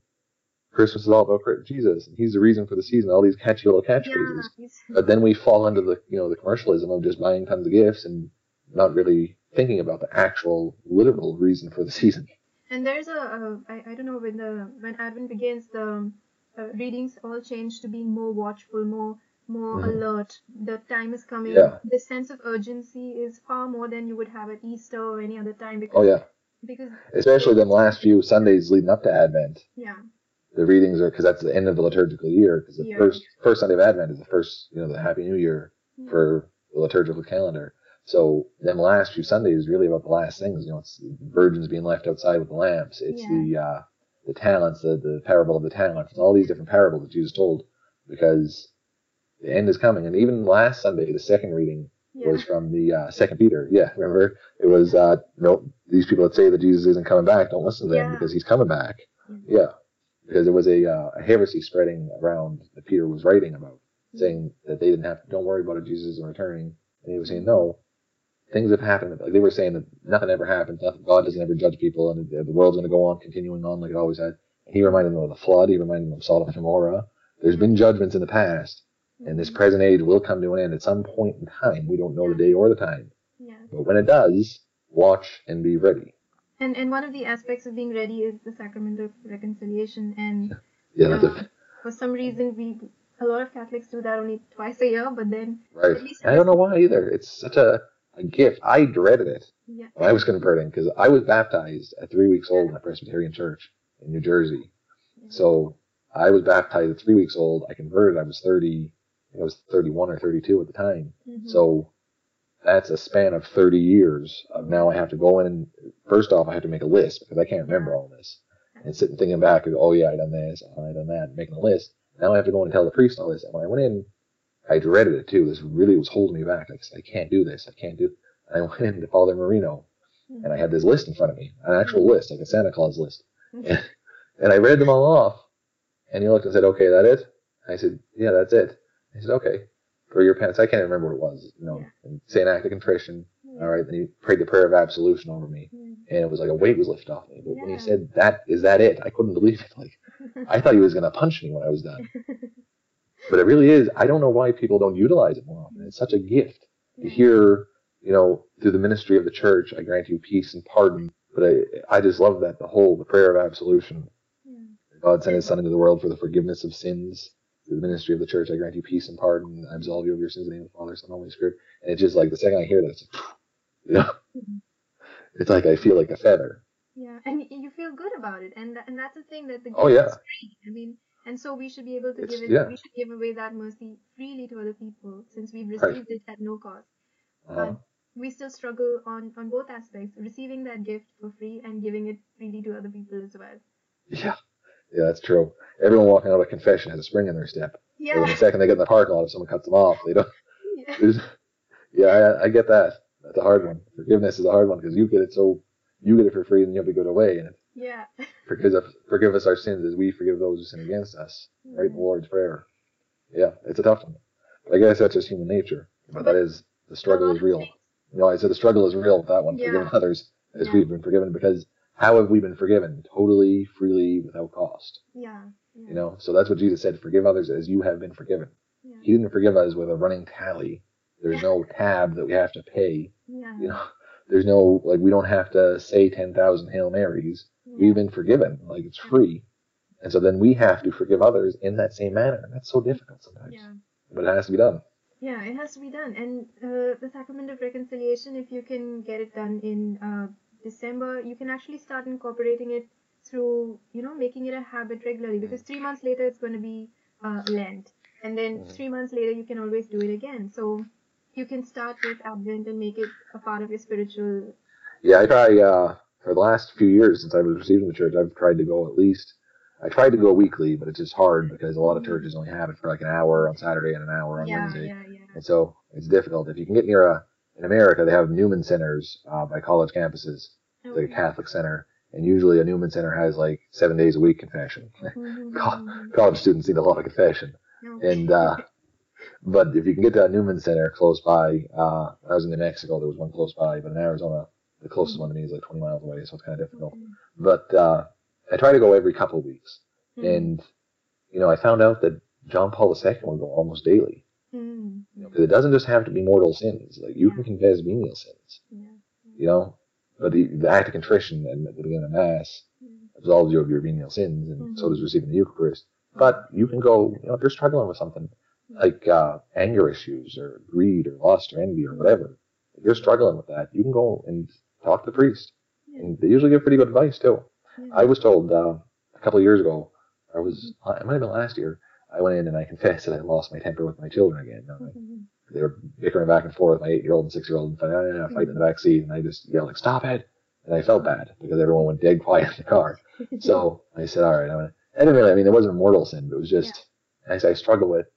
Christmas is all about Jesus, and He's the reason for the season. All these catchy little catchphrases. yeah. But then we fall into the you know the commercialism of just buying tons of gifts and not really thinking about the actual literal reason for the season. And there's a, uh, I, I don't know when the when Advent begins, the uh, readings all change to being more watchful, more more Mhm. alert. The time is coming. Yeah. The sense of urgency is far more than you would have at Easter or any other time because Oh yeah, because especially the last few Sundays leading up to Advent. yeah The readings are because that's the end of the liturgical year. Because the Yeah. first first Sunday of Advent is the first you know the Happy New Year for the liturgical calendar. So them last few Sundays is really about the last things. You know, it's virgins being left outside with the lamps. It's Yeah. the uh, the talents, the the parable of the talents, all these different parables that Jesus told, because the end is coming. And even last Sunday, the second reading yeah was from the uh, Second Peter. Yeah, remember it was uh, no these people that say that Jesus isn't coming back, don't listen to them Yeah. because he's coming back. Mhm. Yeah, because there was a, uh, a heresy spreading around that Peter was writing about, saying that they didn't have to don't worry about it, Jesus isn't returning, and he was saying no. Things have happened. Like they were saying that nothing ever happens. Nothing. God doesn't ever judge people, and the the world's going to go on, continuing on like it always had. And he reminded them of the flood. He reminded them of Sodom and Gomorrah. There's been judgments in the past, and this present age will come to an end at some point in time. We don't know the day or the time, yeah but when it does, watch and be ready. and and one of the aspects of being ready is the sacrament of reconciliation and Yeah, uh, for some reason we a lot of Catholics do that only twice a year but then right. I don't know why either. It's such a, a gift. I dreaded it yeah when I was converting because I was baptized at three weeks old in a Presbyterian church in New Jersey. So I was baptized at three weeks old. I converted. I was 30. I I was 31 or 32 at the time. Mhm. So that's a span of 30 years of now I have to go in and first off I have to make a list because I can't remember all this and sitting thinking back oh yeah, I done this, I done that, making a list. Now I have to go in and tell the priest all this. And when I went in, I dreaded it too. This really was holding me back. Like I can't do this. I can't do. And I went into Father Marino hmm. and I had this list in front of me, an actual hmm. list, like a Santa Claus list. Hmm. And, and I read them all off. And he looked and said, okay, that it? I said, yeah, that's it. He said, okay. For your penance, I can't remember what it was. You know, yeah. say an act of contrition. Yeah. All right. Then he prayed the prayer of absolution over me, yeah. and it was like a weight was lifted off me. But when he said that, is that it? I couldn't believe it. Like, I thought he was gonna punch me when I was done. but it really is. I don't know why people don't utilize it more often. It's such a gift to hear. You know, through the ministry of the church, I grant you peace and pardon. But I, I just love that the whole the prayer of absolution. God sent His Son into the world for the forgiveness of sins through the ministry of the church, I grant you peace and pardon. I absolve you of your sins in the name of the Father, Son, and Holy Spirit. And it's just like the second I hear that, it's like, you know, mm-hmm. it's like I feel like a feather. Yeah, and you feel good about it, and and that's the thing that the oh yeah. I mean, and so we should be able to it's, give it. Yeah. We should give away that mercy freely to other people since we've received right. it at no cost. Uh-huh. But we still struggle on on both aspects, receiving that gift for free and giving it freely to other people as well. Yeah, yeah, that's true. Everyone walking out of confession has a spring in their step. Yeah. the second they get in the parking lot, if someone cuts them off, they don't. Yeah, yeah I, I, get that. That's a hard one. Forgiveness is a hard one because you get it so you get it for free and you have to give it away. And yeah. forgive us, forgive us our sins as we forgive those who sin against us. Mm-hmm. Right, the Lord's prayer. Yeah, it's a tough one. But I guess that's just human nature. But, but that is the struggle is real. You know, I said the struggle is real with that one. Yeah. Forgiving others as yeah. we've been forgiven because how have we been forgiven? Totally, freely, without cost. Yeah, yeah. You know, so that's what Jesus said: "Forgive others as you have been forgiven." He didn't forgive us with a running tally. There's no tab that we have to pay. Yeah. You know, there's no like we don't have to say ten thousand Hail Marys. We've been forgiven, like it's free, and so then we have to forgive others in that same manner. And that's so difficult sometimes. Yeah. But it has to be done. Yeah, it has to be done, and uh, the sacrament of reconciliation, if you can get it done in uh, December, you can actually start incorporating it through, you know, making it a habit regularly because three months later it's going to be uh, Lent. And then mm-hmm. three months later you can always do it again. So you can start with Advent and make it a part of your spiritual. Yeah, I try, uh, for the last few years since I was received in the church, I've tried to go at least, I tried to go weekly, but it's just hard because a lot of mm-hmm. churches only have it for like an hour on Saturday and an hour on yeah, Wednesday. Yeah, yeah. And so it's difficult. If you can get near a, in America, they have Newman centers uh, by college campuses, it's like a Catholic center, and usually a Newman center has like seven days a week confession. Mm-hmm. college students need a lot of confession, and uh, but if you can get to a Newman center close by, uh, I was in New Mexico, there was one close by, but in Arizona, the closest one to me is like 20 miles away, so it's kind of difficult. Mm-hmm. But uh, I try to go every couple of weeks, mm-hmm. and you know, I found out that John Paul II would go almost daily. Mm-hmm. You know, because it doesn't just have to be mortal sins. Like you yeah. can confess venial sins. Yeah. You know, but the, the act of contrition and at the beginning of Mass absolves you of your venial sins, and mm-hmm. so does receiving the Eucharist. But you can go, you know, if you're struggling with something like uh, anger issues or greed or lust or envy or whatever, if you're struggling with that, you can go and talk to the priest. And they usually give pretty good advice too. I was told uh, a couple of years ago, I was, it might have been last year, I went in and I confessed that I lost my temper with my children again. You know, mm-hmm. They were bickering back and forth, my eight year old and six year old, and fighting, fighting in the back seat. And I just yelled, like, stop it. And I felt bad because everyone went dead quiet in the car. so I said, all right, I'm gonna, I didn't really, I mean, it wasn't a mortal sin, but it was just, yeah. as I struggle with,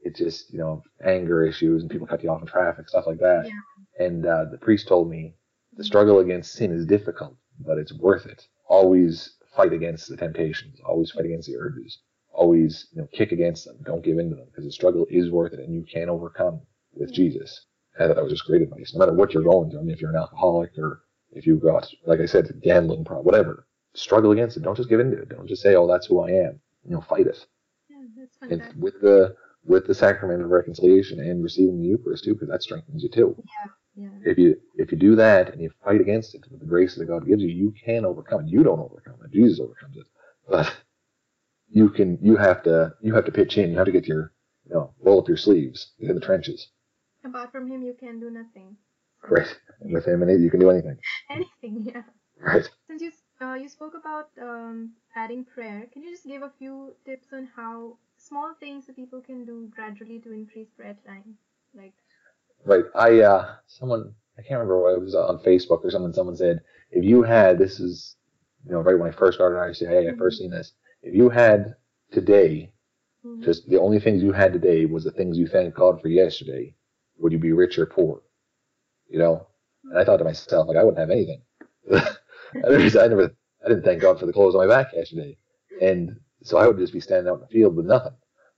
it's just, you know, anger issues and people cut you off in traffic, stuff like that. Yeah. And uh, the priest told me the struggle against sin is difficult, but it's worth it. Always fight against the temptations, always fight against the urges. Always you know kick against them. Don't give in to them because the struggle is worth it and you can overcome with mm. jesus. And that was just great advice. No matter what you're going through i mean if you're an alcoholic or if you've got like i said gambling problem whatever struggle against it. Don't just give in to it. Don't just say oh that's who i am. You know fight it. Yeah, that's and with the with the sacrament of reconciliation and receiving the eucharist too because that strengthens you too yeah yeah. If you if you do that and you fight against it with the grace that God gives you, you can overcome it. You don't overcome it. Jesus overcomes it. But you can you have to you have to pitch in. You have to get your you know roll up your sleeves, get in the trenches. Apart from him, you can do nothing. Right. And with him, and you can do anything. anything, yeah. Right. Since you uh, you spoke about um, adding prayer, can you just give a few tips on how small things that people can do gradually to increase prayer time, like? Right. I uh someone I can't remember what it was on Facebook or someone someone said if you had this is you know right when I first started I said hey I first mm-hmm. seen this if you had today, mm-hmm. just the only things you had today was the things you thanked God for yesterday, would you be rich or poor? You know? And I thought to myself, like, I wouldn't have anything. I never, I didn't thank God for the clothes on my back yesterday. And so I would just be standing out in the field with nothing.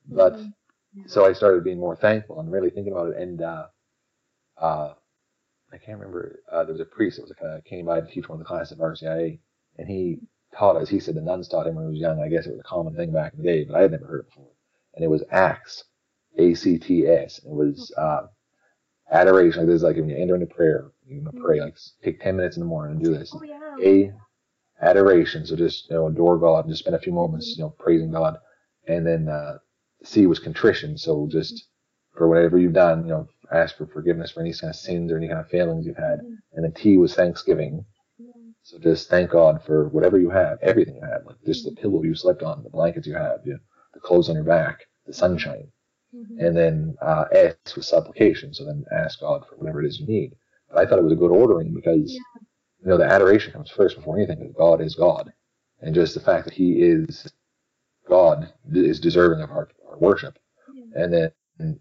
But Mm-hmm. so I started being more thankful and really thinking about it. And uh, uh, I can't remember. Uh, there was a priest that was uh, came by to teach one of the classes at RCIA, and he taught us. He said the nuns taught him when he was young. I guess it was a common thing back in the day, but I had never heard it before. And it was acts, A C T S. It was uh, adoration. Like this, is like when you enter into prayer, you're gonna pray. Like take ten minutes in the morning and do this. Oh yeah. A adoration. So just you know adore God and just spend a few moments you know praising God. And then uh, C was contrition. So just for whatever you've done, you know, ask for forgiveness for any kind of sins or any kind of failings you've had. And then T was thanksgiving. So just thank God for whatever you have, everything you have, like just the pillow you slept on, the blankets you have, you know, the clothes on your back, the sunshine. Mhm. And then uh, S was supplication. So then ask God for whatever it is you need. But I thought it was a good ordering because, Yeah. You know, the adoration comes first before anything because God is God. And just the fact that He is God is deserving of our, our worship. Yeah. And then and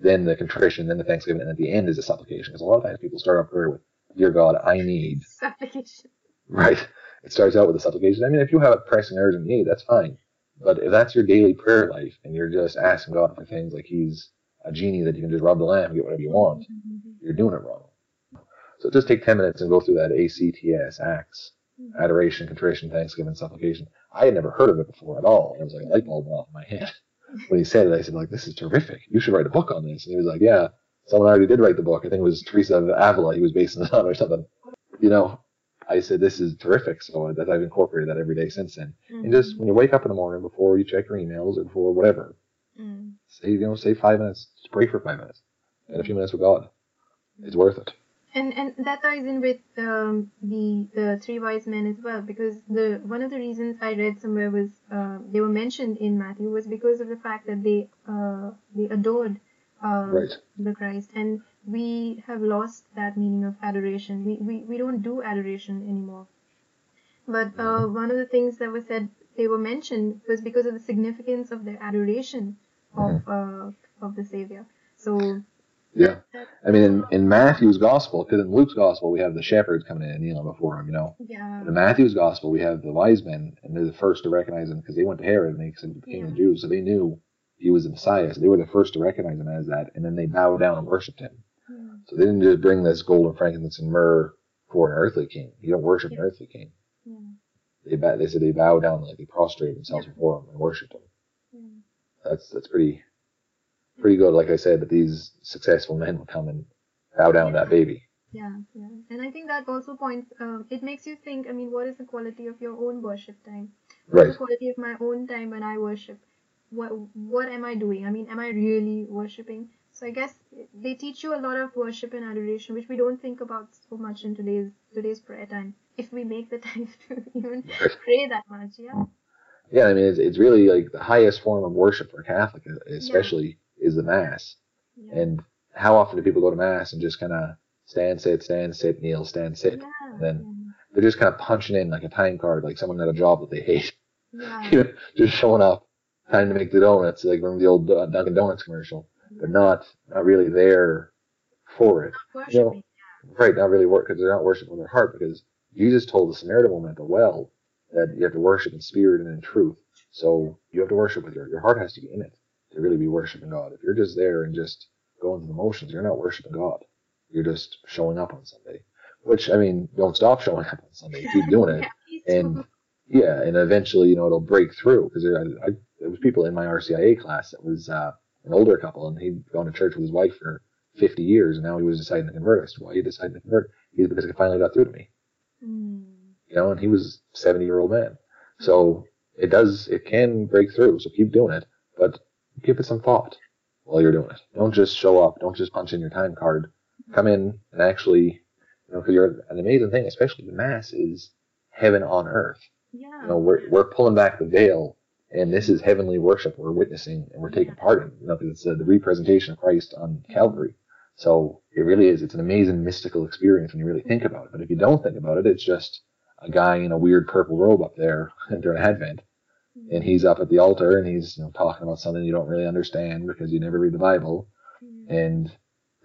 then the contrition, then the thanksgiving, and at the end is the supplication. Because a lot of times people start off prayer with, Dear God, I need. Supplication. Right. It starts out with a supplication. I mean, if you have a pressing urgent need, that's fine. But if that's your daily prayer life and you're just asking God for things like He's a genie that you can just rub the lamp and get whatever you want, mm-hmm. you're doing it wrong. So just take 10 minutes and go through that ACTS, acts, adoration, contrition, thanksgiving, supplication. I had never heard of it before at all. It was like a light bulb went off in my head. When he said it, I said, like, this is terrific. You should write a book on this. And he was like, yeah, someone already did write the book. I think it was Teresa of Avila he was basing it on or something. You know, I said, this is terrific. So that I've incorporated that every day since then. And just when you wake up in the morning before you check your emails or before whatever, Mm. say, you know, say five minutes, just pray for five minutes and a few minutes with God. It's worth it. And and that ties in with um, the the three wise men as well because the one of the reasons I read somewhere was uh, they were mentioned in Matthew was because of the fact that they uh, they adored uh, Right. the Christ and we have lost that meaning of adoration. We we, we don't do adoration anymore. But uh, one of the things that was said they were mentioned was because of the significance of their adoration of uh, of the Savior. So Yeah. I mean, in, in Matthew's gospel, because in Luke's gospel, we have the shepherds coming in and kneeling before him, you know. yeah, in Matthew's gospel, we have the wise men, and they're the first to recognize him because they went to Herod and they became the king the Jews, so they knew he was the Messiah. So they were the first to recognize him as that, and then they bowed down and worshipped him. Hmm. So they didn't just bring this gold and frankincense and myrrh for an earthly king. You don't worship an earthly king. yeah. They bow, they said they bowed down, like they prostrated themselves Yeah. before him and worshipped him. yeah. That's that's pretty pretty good. Like I said, that these successful men will come and bow down to that baby. Yeah, yeah. And I think that also points, um, it makes you think, I mean, what is the quality of your own worship time? What is Right. the quality of my own time when I worship? What, what am I doing? I mean, am I really worshiping? So I guess they teach you a lot of worship and adoration, which we don't think about so much in today's today's prayer time. If we make the time to even pray that much, yeah. Yeah, I mean, it's, it's really like the highest form of worship for a Catholic, especially, is the Mass. Yeah. And how often do people go to Mass and just kind of stand, sit, stand, sit, kneel, stand, sit? yeah, then- They're just kind of punching in like a time card, like someone at a job that they hate. yeah, You know, just showing up, time to make the donuts, like remember the old uh, Dunkin' Donuts commercial. They're not not really there for it. worshiping. Right, not really work because they're not worshiping their heart because Jesus told the Samaritan woman at the well that you have to worship in spirit and in truth. So you have to worship with your your heart has to be in it to really be worshiping God. If you're just there and just going through the motions, you're not worshiping God. You're just showing up on Sunday. Which I mean, don't stop showing up on Sunday. Keep doing it. Yeah, and yeah, and eventually, you know, it'll break through because there, I, I, there was people in my RCIA class that was uh, an older couple, and he'd gone to church with his wife for 50 years, and now he was deciding to convert. I said, "Why you decided to convert?" He's because it finally got through to me, Mm. you know, and he was a 70 year old man. So it does, it can break through. So keep doing it, but give it some thought while you're doing it. Don't just show up. Don't just punch in your time card. Come in and actually, you know, because you're an amazing thing, especially the mass is heaven on earth Yeah. you know, we're, we're pulling back the veil and this is heavenly worship we're witnessing and we're taking part in, you know, because it's uh, the representation of Christ on Calvary. So it really is, it's an amazing mystical experience when you really think about it. But if you don't think about it, it's just a guy in a weird purple robe up there during Advent. And he's up at the altar and he's you know, talking about something you don't really understand because you never read the Bible. And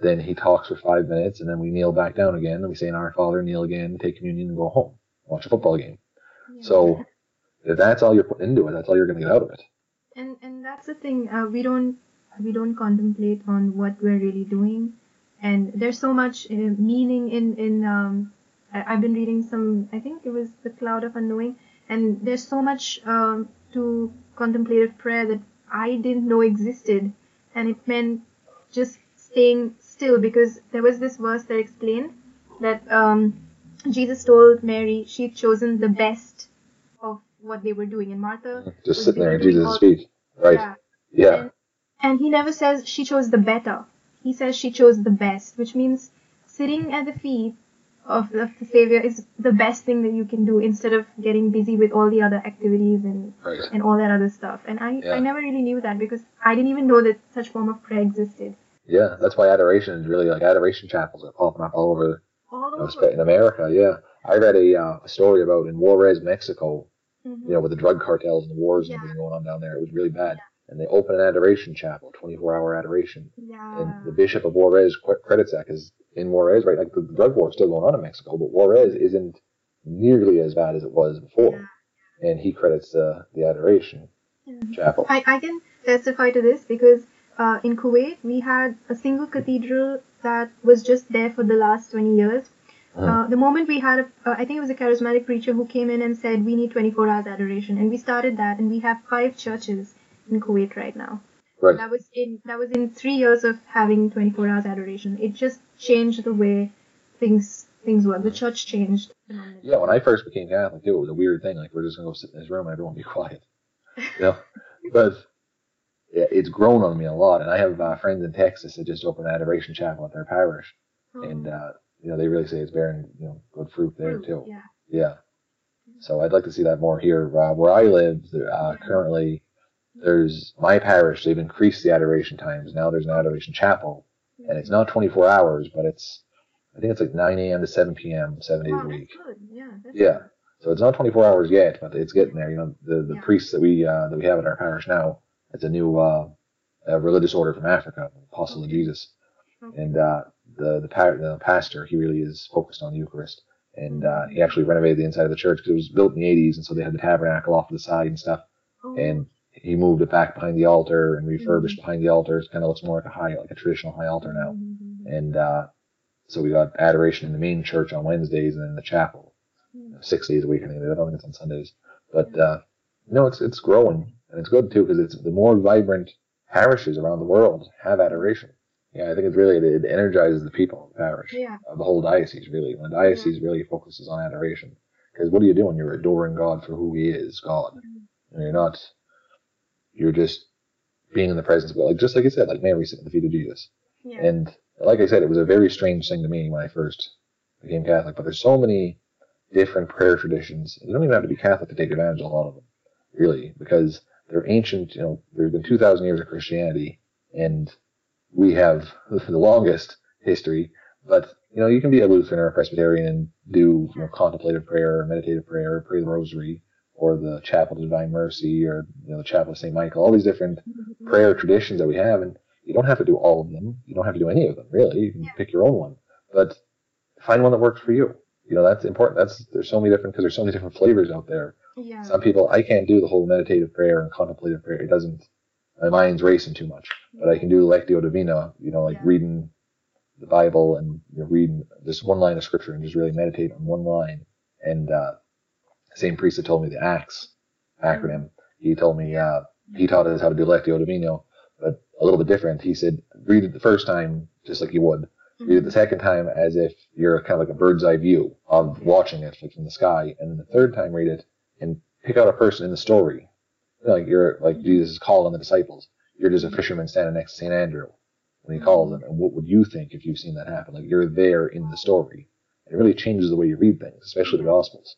then he talks for five minutes and then we kneel back down again and we say, in Our Father, kneel again, take communion and go home, watch a football game. So If that's all you're putting into it, that's all you're going to get out of it. And and that's the thing. Uh, we don't we don't contemplate on what we're really doing, and there's so much uh, meaning in in. Um, I, I've been reading some. I think it was the Cloud of Unknowing, and there's so much um, to contemplative prayer that I didn't know existed, and it meant just staying still because there was this verse that explained that um, Jesus told Mary she'd chosen the best of what they were doing, and Martha just sitting there at Jesus' feet, right? Yeah. Yeah. And, and he never says she chose the better. He says she chose the best, which means sitting at the feet of, of the Savior is the best thing that you can do instead of getting busy with all the other activities and Right. and all that other stuff. And I, Yeah. I never really knew that because I didn't even know that such form of prayer existed. Yeah, that's why adoration is really like adoration chapels are popping up all over All you know, over. in America. Yeah, I read a, uh, a story about in Juarez, Mexico. Mhm. You know, with the drug cartels and the wars and everything going on down there, it was really bad. And they open an adoration chapel, 24 hour adoration. yeah. And the bishop of Juarez credits that because in Juarez, right, like the, drug war is still going on in Mexico, but Juarez isn't nearly as bad as it was before. And he credits the the adoration chapel. I, I can testify to this because uh, in Kuwait we had a single cathedral that was just there for the last 20 years. Mhm. Uh, the moment we had, a, uh, I think it was a charismatic preacher who came in and said we need 24 hours adoration, and we started that, and we have five churches in Kuwait right now. Right. That was in that was in three years of having 24 hours adoration. It just changed the way things things work. The church changed. Yeah, when I first became Catholic, too, it was a weird thing. Like, we're just going to go sit in this room and everyone be quiet. You know? but yeah, it's grown on me a lot. And I have uh, friends in Texas that just opened an adoration chapel at their parish. And, uh, you know, they really say it's bearing, you know, good fruit there, Fruit, too. Yeah. Yeah. So I'd like to see that more here. Uh, where I live, uh, currently, there's my parish, they've increased the adoration times. Now there's an adoration chapel. And it's not 24 hours, but it's, I think it's like 9 a.m. to 7 p.m., seven days Wow, a that's week. good. Yeah. Yeah. good. So it's not 24 hours yet, but it's getting there. You know, the, the Yeah. priests that we uh, that we have in our parish now, it's a new uh, a religious order from Africa, Apostle of Jesus, Okay. and uh, the the, the pastor he really is focused on the Eucharist, and uh, he actually renovated the inside of the church because it was built in the 80s, and so they had the tabernacle off to the side and stuff, Oh, and he moved it back behind the altar and refurbished behind the altar. It kind of looks more like a high, like a traditional high altar now, mhm. and uh, so we got adoration in the main church on Wednesdays and in the chapel six days a week. I think I don't think it's on Sundays, but uh, no, it's it's growing and it's good too because it's the more vibrant parishes around the world have adoration. Yeah, I think it's really it energizes the people of the parish, Yeah. the whole diocese really. When the diocese really focuses on adoration, because what are you doing? You're adoring God for who He is, God, and you're not. You're just being in the presence of God, like just like you said, like Mary sitting at the feet of Jesus. Yeah. And like I said, it was a very strange thing to me when I first became Catholic. But there's so many different prayer traditions. You don't even have to be Catholic to take advantage of a lot of them, really, because they're ancient. You know, there's been 2,000 years of Christianity, and we have the longest history. But you know, you can be a Lutheran or a Presbyterian and do you know contemplative prayer, or meditative prayer, or pray the Rosary, or the Chaplet of Divine Mercy, or you know the Chaplet of Saint Michael. All these different Mhm. prayer traditions that we have, and you don't have to do all of them. You don't have to do any of them, really. You can Yeah. pick your own one, but find one that works for you. You know, that's important. That's there's so many different because there's so many different flavors out there. Yeah. Some people, I can't do the whole meditative prayer and contemplative prayer. It doesn't. My mind's racing too much, but I can do Lectio Divina. You know, like Yeah. reading the Bible and you know, reading just one line of scripture and just really meditate on one line. And uh, the same priest that told me the ACTS acronym, he told me uh, he taught us how to do Lectio Divina, but a little bit different. He said, read it the first time just like you would. Read it the mm-hmm. second time as if you're kind of like a bird's eye view of watching it like from the sky, and then the third time read it and pick out a person in the story. You know, like you're like mm-hmm. Jesus is calling the disciples. You're just a mm-hmm. fisherman standing next to Saint Andrew when he calls them, and what would you think if you've seen that happen? Like you're there in the story. It really changes the way you read things, especially the Gospels,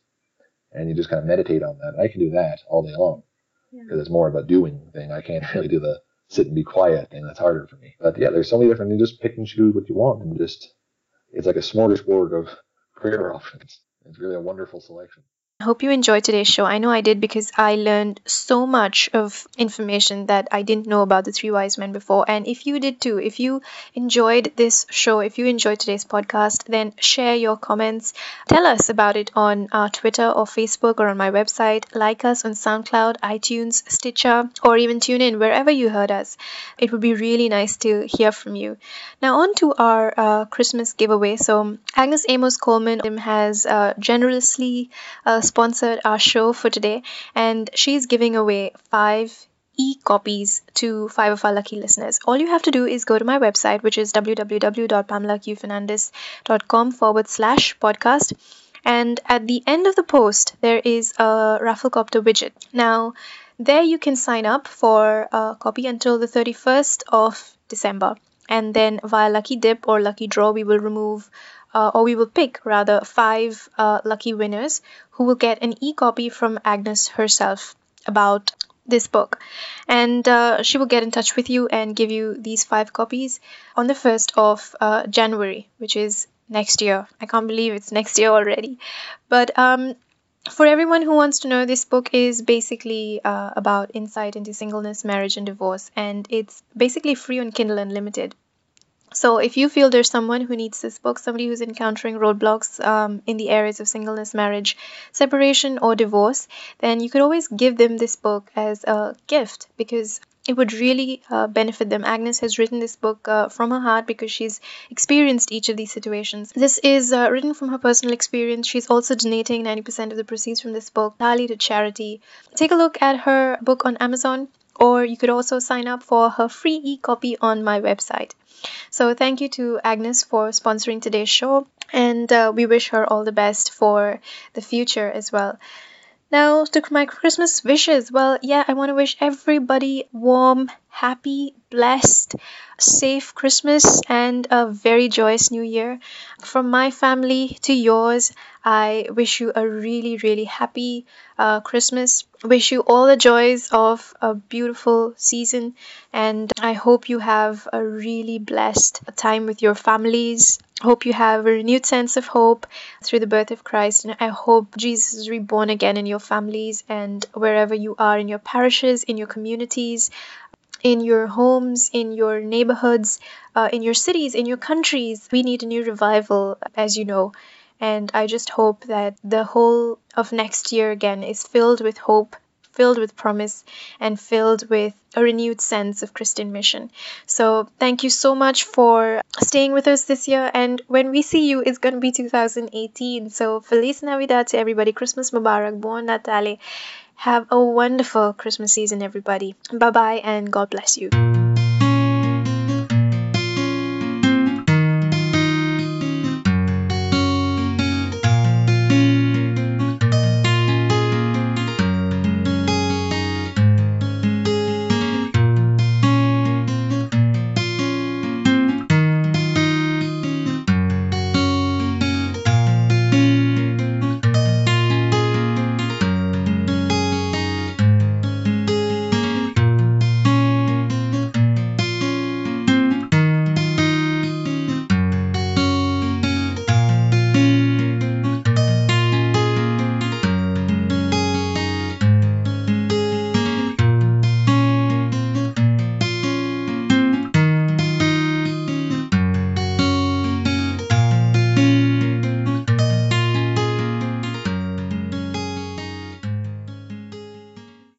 and you just kind of meditate on that. I can do that all day long Yeah. because it's more of a doing thing. I can't really do the sit and be quiet thing. That's harder for me. But yeah, there's so many different. You just pick and choose what you want, and just it's like a smorgasbord of prayer options. It's really a wonderful selection. Hope you enjoyed today's show. I know I did because I learned so much of information that I didn't know about the three wise men before. And if you did too, if you enjoyed this show, if you enjoyed today's podcast, then share your comments. Tell us about it on uh, Twitter or Facebook or on my website. Like us on SoundCloud, iTunes, Stitcher, or even tune in wherever you heard us. It would be really nice to hear from you. Now, on to our uh, Christmas giveaway. So, Agnes Amos Coleman has uh, generously uh, sponsored our show for today, and she's giving away five e copies to five of our lucky listeners. All you have to do is go to my website, which is www.pamelaqfernandez.com forward slash podcast. And at the end of the post, there is a Rafflecopter widget. Now, there you can sign up for a copy until the 31st of December. And then via Lucky Dip or Lucky Draw, we will remove uh, or we will pick rather five uh, lucky winners who will get an e-copy from Agnes herself about this book. And uh, she will get in touch with you and give you these five copies on the 1st of uh, January which is next year. I can't believe it's next year already. But um, for everyone who wants to know, this book is basically uh, about insight into singleness, marriage, and divorce, and it's basically free on Kindle Unlimited. So, if you feel there's someone who needs this book, somebody who's encountering roadblocks um, in the areas of singleness, marriage, separation, or divorce, then you could always give them this book as a gift because it would really uh, benefit them. Agnes has written this book uh, from her heart because she's experienced each of these situations. This is uh, written from her personal experience. She's also donating 90% of the proceeds from this book entirely to charity. Take a look at her book on Amazon, or you could also sign up for her free e copy on my website. So thank you to Agnes for sponsoring today's show, and uh, we wish her all the best for the future as well. Now, to my Christmas wishes. Well, yeah, I want to wish everybody warm, happy, blessed, safe Christmas and a very joyous new year. From my family to yours, I wish you a really, really happy uh, Christmas. Wish you all the joys of a beautiful season, and I hope you have a really blessed time with your families. Hope you have a renewed sense of hope through the birth of Christ, and I hope Jesus is reborn again in your families and wherever you are in your parishes, in your communities in your homes, in your neighborhoods, uh, in your cities, in your countries. We need a new revival, as you know. And I just hope that the whole of next year again is filled with hope, filled with promise, and filled with a renewed sense of Christian mission. So thank you so much for staying with us this year. And when we see you, it's going to be 2018. So Feliz Navidad to everybody. Christmas Mubarak. Buon Natale. Have a wonderful Christmas season, everybody. Bye bye, and God bless you.